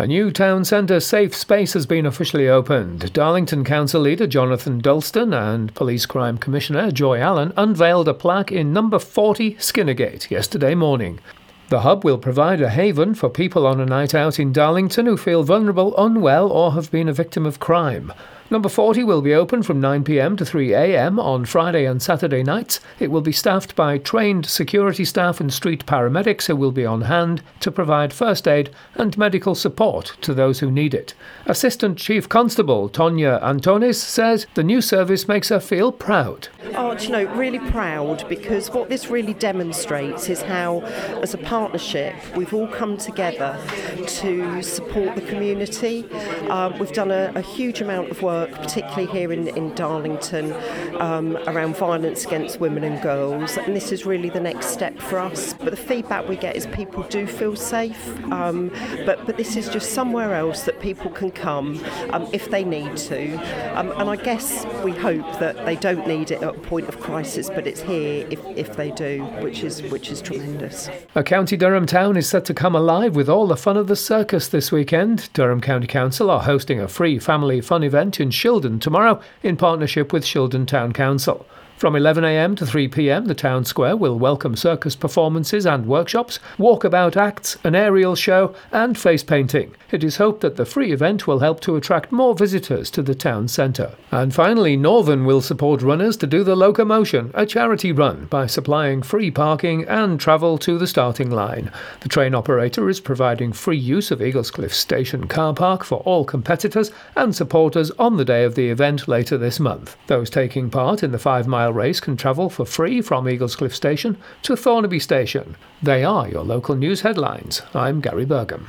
A new town centre safe space has been officially opened. Darlington Council leader Jonathan Dulston and Police Crime Commissioner Joy Allen unveiled a plaque in number 40 Skinnergate yesterday morning. The hub will provide a haven for people on a night out in Darlington who feel vulnerable, unwell, or have been a victim of crime. Number 40 will be open from 9pm to 3am on Friday and Saturday nights. It will be staffed by trained security staff and street paramedics who will be on hand to provide first aid and medical support to those who need it. Assistant Chief Constable Tonya Antonis says the new service makes her feel proud. Oh, you know, really proud because what this really demonstrates is how, as a partnership, we've all come together to support the community. Um, we've done a, a huge amount of work work, particularly here in, in Darlington, um, around violence against women and girls. And this is really the next step for us. But the feedback we get is people do feel safe. Um, but, but this is just somewhere else that people can come um, if they need to. Um, and I guess we hope that they don't need it at a point of crisis, but it's here if, if they do, which is, which is tremendous. A County Durham town is set to come alive with all the fun of the circus this weekend. Durham County Council are hosting a free family fun event in Shildon tomorrow in partnership with Shildon Town Council. From 11am to 3pm, the town square will welcome circus performances and workshops, walkabout acts, an aerial show, and face painting. It is hoped that the free event will help to attract more visitors to the town centre. And finally, Northern will support runners to do the locomotion, a charity run, by supplying free parking and travel to the starting line. The train operator is providing free use of Eaglescliffe Station car park for all competitors and supporters on the day of the event later this month. Those taking part in the five mile race can travel for free from Eaglescliffe Station to Thornaby Station. They are your local news headlines. I'm Gary Burgum.